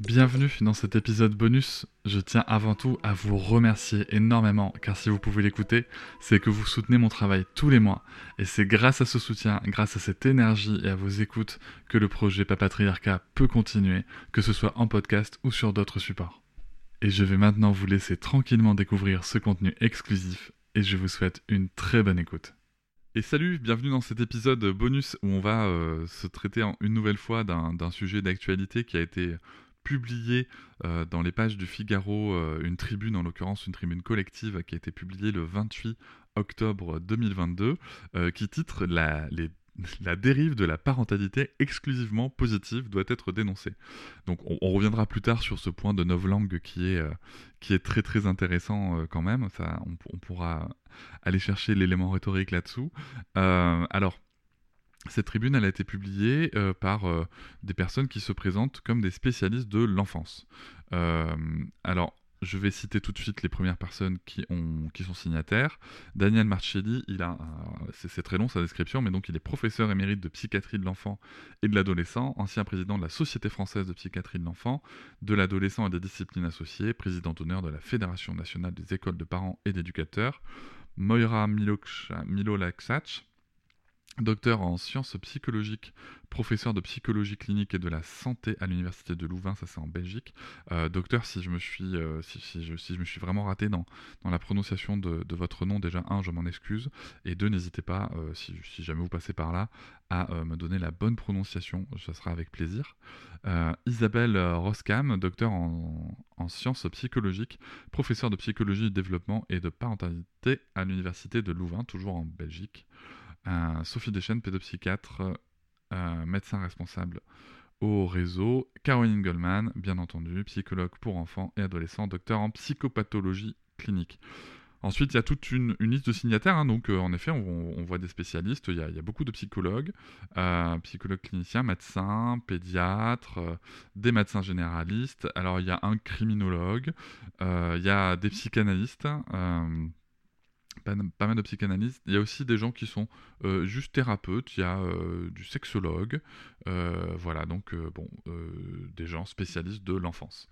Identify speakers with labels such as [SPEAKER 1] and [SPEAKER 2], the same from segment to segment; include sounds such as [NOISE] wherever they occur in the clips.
[SPEAKER 1] Bienvenue dans cet épisode bonus. Je tiens avant tout à vous remercier énormément car si vous pouvez l'écouter, c'est que vous soutenez mon travail tous les mois et c'est grâce à ce soutien, grâce à cette énergie et à vos écoutes que le projet Papatriarcat peut continuer, que ce soit en podcast ou sur d'autres supports. Et je vais maintenant vous laisser tranquillement découvrir ce contenu exclusif et je vous souhaite une très bonne écoute. Et salut, bienvenue dans cet épisode bonus où on va euh, se traiter une nouvelle fois d'un sujet d'actualité qui a été publié euh, dans les pages du Figaro euh, une tribune, en l'occurrence une tribune collective qui a été publiée le 28 octobre 2022, euh, qui titre la, [LAUGHS] la dérive de la parentalité exclusivement positive doit être dénoncée. Donc on, reviendra plus tard sur ce point de novlangue qui est, qui est très très intéressant quand même. Ça, on, pourra aller chercher l'élément rhétorique là-dessous. alors, cette tribune, a été publiée euh, par euh, des personnes qui se présentent comme des spécialistes de l'enfance. Euh, alors, je vais citer tout de suite les premières personnes qui sont signataires. Daniel Marcelli, il a, c'est très long sa description, mais donc il est professeur émérite de psychiatrie de l'enfant et de l'adolescent, ancien président de la Société française de psychiatrie de l'enfant, de l'adolescent et des disciplines associées, président d'honneur de la Fédération nationale des écoles de parents et d'éducateurs. Moira Milolaksach, Docteur en sciences psychologiques, professeur de psychologie clinique et de la santé à l'université de Louvain, ça c'est en Belgique. Euh, docteur, si je me suis, euh, si, je, me suis vraiment raté dans, dans la prononciation de, votre nom, déjà un, je m'en excuse, et deux, n'hésitez pas, euh, si, jamais vous passez par là, à me donner la bonne prononciation, ça sera avec plaisir. Isabelle Roskam, docteur en, en sciences psychologiques, professeur de psychologie, de développement et de parentalité à l'université de Louvain, toujours en Belgique. Sophie Deschênes, pédopsychiatre, euh, médecin responsable au réseau. Caroline Goldman, bien entendu, psychologue pour enfants et adolescents, docteur en psychopathologie clinique. Ensuite, il y a toute une, liste de signataires. Hein. donc, euh, en effet, on, voit des spécialistes. Il y, a, beaucoup de psychologues, euh, psychologues cliniciens, médecins, pédiatres, des médecins généralistes. Alors, il y a un criminologue, il y a des psychanalystes pas, mal de psychanalystes. Il y a aussi des gens qui sont euh, juste thérapeutes, il y a euh, du sexologue, euh, voilà, donc bon, des gens spécialistes de l'enfance.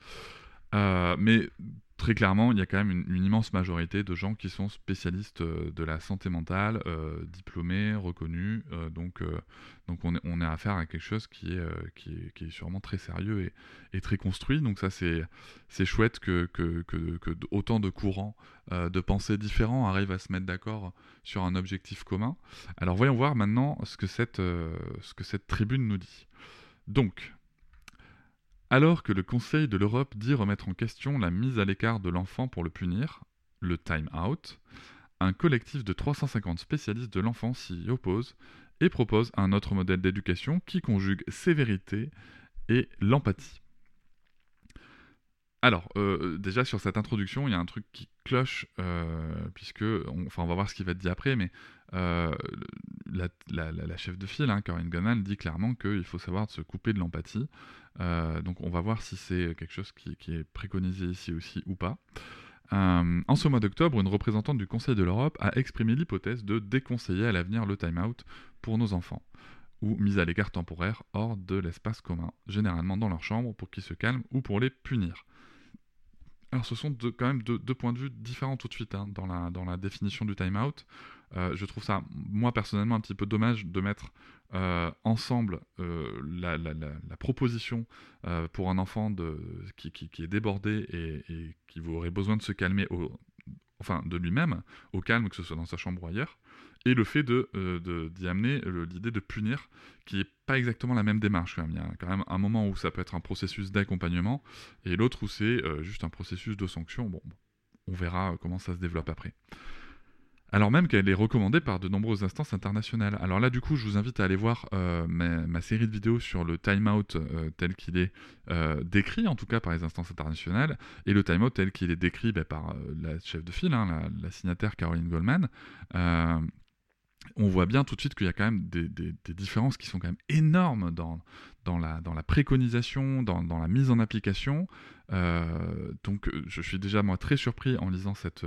[SPEAKER 1] Mais très clairement, il y a quand même une, immense majorité de gens qui sont spécialistes de la santé mentale, diplômés, reconnus. donc, donc on est, on à affaire à quelque chose qui est, qui est, sûrement très sérieux et, très construit. Donc ça, c'est chouette que, que, que, que, autant de courants de pensée différents arrivent à se mettre d'accord sur un objectif commun. Alors voyons voir maintenant ce que cette, ce que cette tribune nous dit. Donc, alors que le Conseil de l'Europe dit remettre en question la mise à l'écart de l'enfant pour le punir, le time out, un collectif de 350 spécialistes de l'enfant s'y oppose et propose un autre modèle d'éducation qui conjugue sévérité et l'empathie. Alors, euh, déjà sur cette introduction, il y a un truc qui cloche, euh, puisque, enfin, on va voir ce qui va être dit après, mais euh, la, chef de file, hein, Corinne Gonal, dit clairement qu'il faut savoir se couper de l'empathie. donc, on va voir si c'est quelque chose qui, est préconisé ici aussi ou pas. en ce mois d'octobre, une représentante du Conseil de l'Europe a exprimé l'hypothèse de déconseiller à l'avenir le time-out pour nos enfants, ou mise à l'écart temporaire hors de l'espace commun, généralement dans leur chambre pour qu'ils se calment ou pour les punir. Alors ce sont quand même deux, points de vue différents tout de suite hein, dans, la, définition du time-out. Euh, je trouve ça, moi personnellement, un petit peu dommage de mettre euh, ensemble euh, la, proposition pour un enfant qui, est débordé et, qui aurait besoin de se calmer, enfin de lui-même, au calme, que ce soit dans sa chambre ou ailleurs, et le fait de, d'y amener l'idée de punir, qui n'est pas exactement la même démarche. Quand même. Il y a quand même un moment où ça peut être un processus d'accompagnement, et l'autre où c'est juste un processus de sanction. bon, on verra comment ça se développe après alors même qu'elle est recommandée par de nombreuses instances internationales. Alors là, du coup, je vous invite à aller voir euh, ma, série de vidéos sur le time-out euh, tel qu'il est euh, décrit, en tout cas par les instances internationales, et le time-out tel qu'il est décrit bah, par la chef de file, hein, la, signataire Caroline Goldman. On voit bien tout de suite qu'il y a quand même des, différences qui sont quand même énormes dans, la, préconisation, dans, la mise en application. donc je suis déjà moi très surpris en lisant cette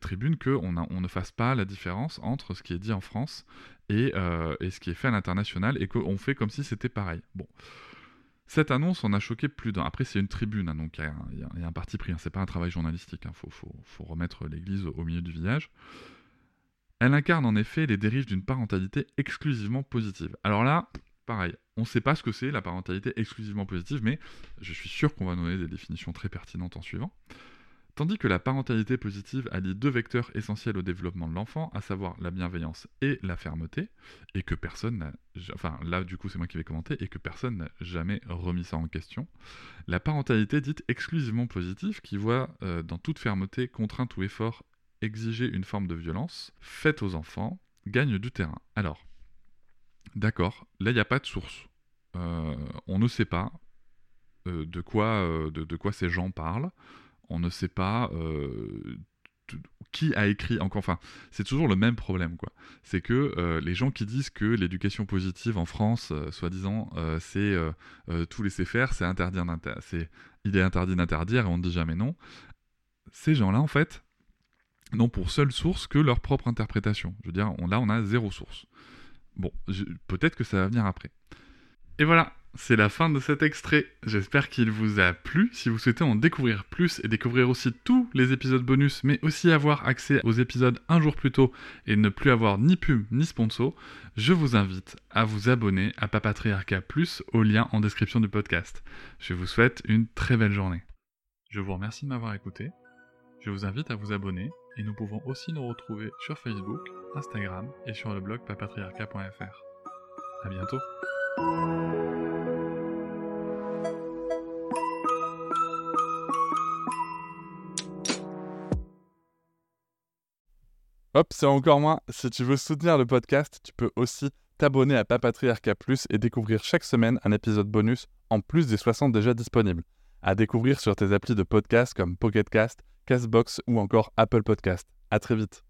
[SPEAKER 1] tribune qu'on on ne fasse pas la différence entre ce qui est dit en France et, euh, et ce qui est fait à l'international et qu'on fait comme si c'était pareil. Bon. Cette annonce en a choqué plus d'un. Après, c'est une tribune, hein, donc il y, a un parti pris. Hein, c'est pas un travail journalistique. Il hein, faut, remettre l'église au milieu du village. Elle incarne en effet les dérives d'une parentalité exclusivement positive. Alors là, pareil, on ne sait pas ce que c'est la parentalité exclusivement positive, mais je suis sûr qu'on va donner des définitions très pertinentes en suivant. Tandis que la parentalité positive allie deux vecteurs essentiels au développement de l'enfant, à savoir la bienveillance et la fermeté, et que personne n'a, enfin là du coup c'est moi qui vais commenter, et que personne n'a jamais remis ça en question, la parentalité dite exclusivement positive, qui voit euh, dans toute fermeté, contrainte ou effort exiger une forme de violence faite aux enfants, gagne du terrain. Alors, d'accord, là il n'y a pas de source. Euh, on ne sait pas euh, de, quoi, de quoi ces gens parlent on ne sait pas euh, qui a écrit enfin c'est toujours le même problème quoi c'est que euh, les gens qui disent que l'éducation positive en France euh, soi-disant c'est tout laisser faire c'est interdire c'est il est interdit d'interdire et on ne dit jamais non ces gens-là en fait n'ont pour seule source que leur propre interprétation je veux dire là on a zéro source bon peut-être que ça va venir après et voilà c'est la fin de cet extrait. J'espère qu'il vous a plu. Si vous souhaitez en découvrir plus et découvrir aussi tous les épisodes bonus, mais aussi avoir accès aux épisodes un jour plus tôt et ne plus avoir ni pub ni sponsor, je vous invite à vous abonner à Papatriarca Plus au lien en description du podcast. Je vous souhaite une très belle journée. Je vous remercie de m'avoir écouté. Je vous invite à vous abonner et nous pouvons aussi nous retrouver sur Facebook, Instagram et sur le blog papatriarca.fr. À bientôt.
[SPEAKER 2] Hop, c'est encore moins. Si tu veux soutenir le podcast, tu peux aussi t'abonner à Papatriarca Plus et découvrir chaque semaine un épisode bonus en plus des 60 déjà disponibles. À découvrir sur tes applis de podcast comme Pocketcast, Castbox ou encore Apple Podcast. À très vite.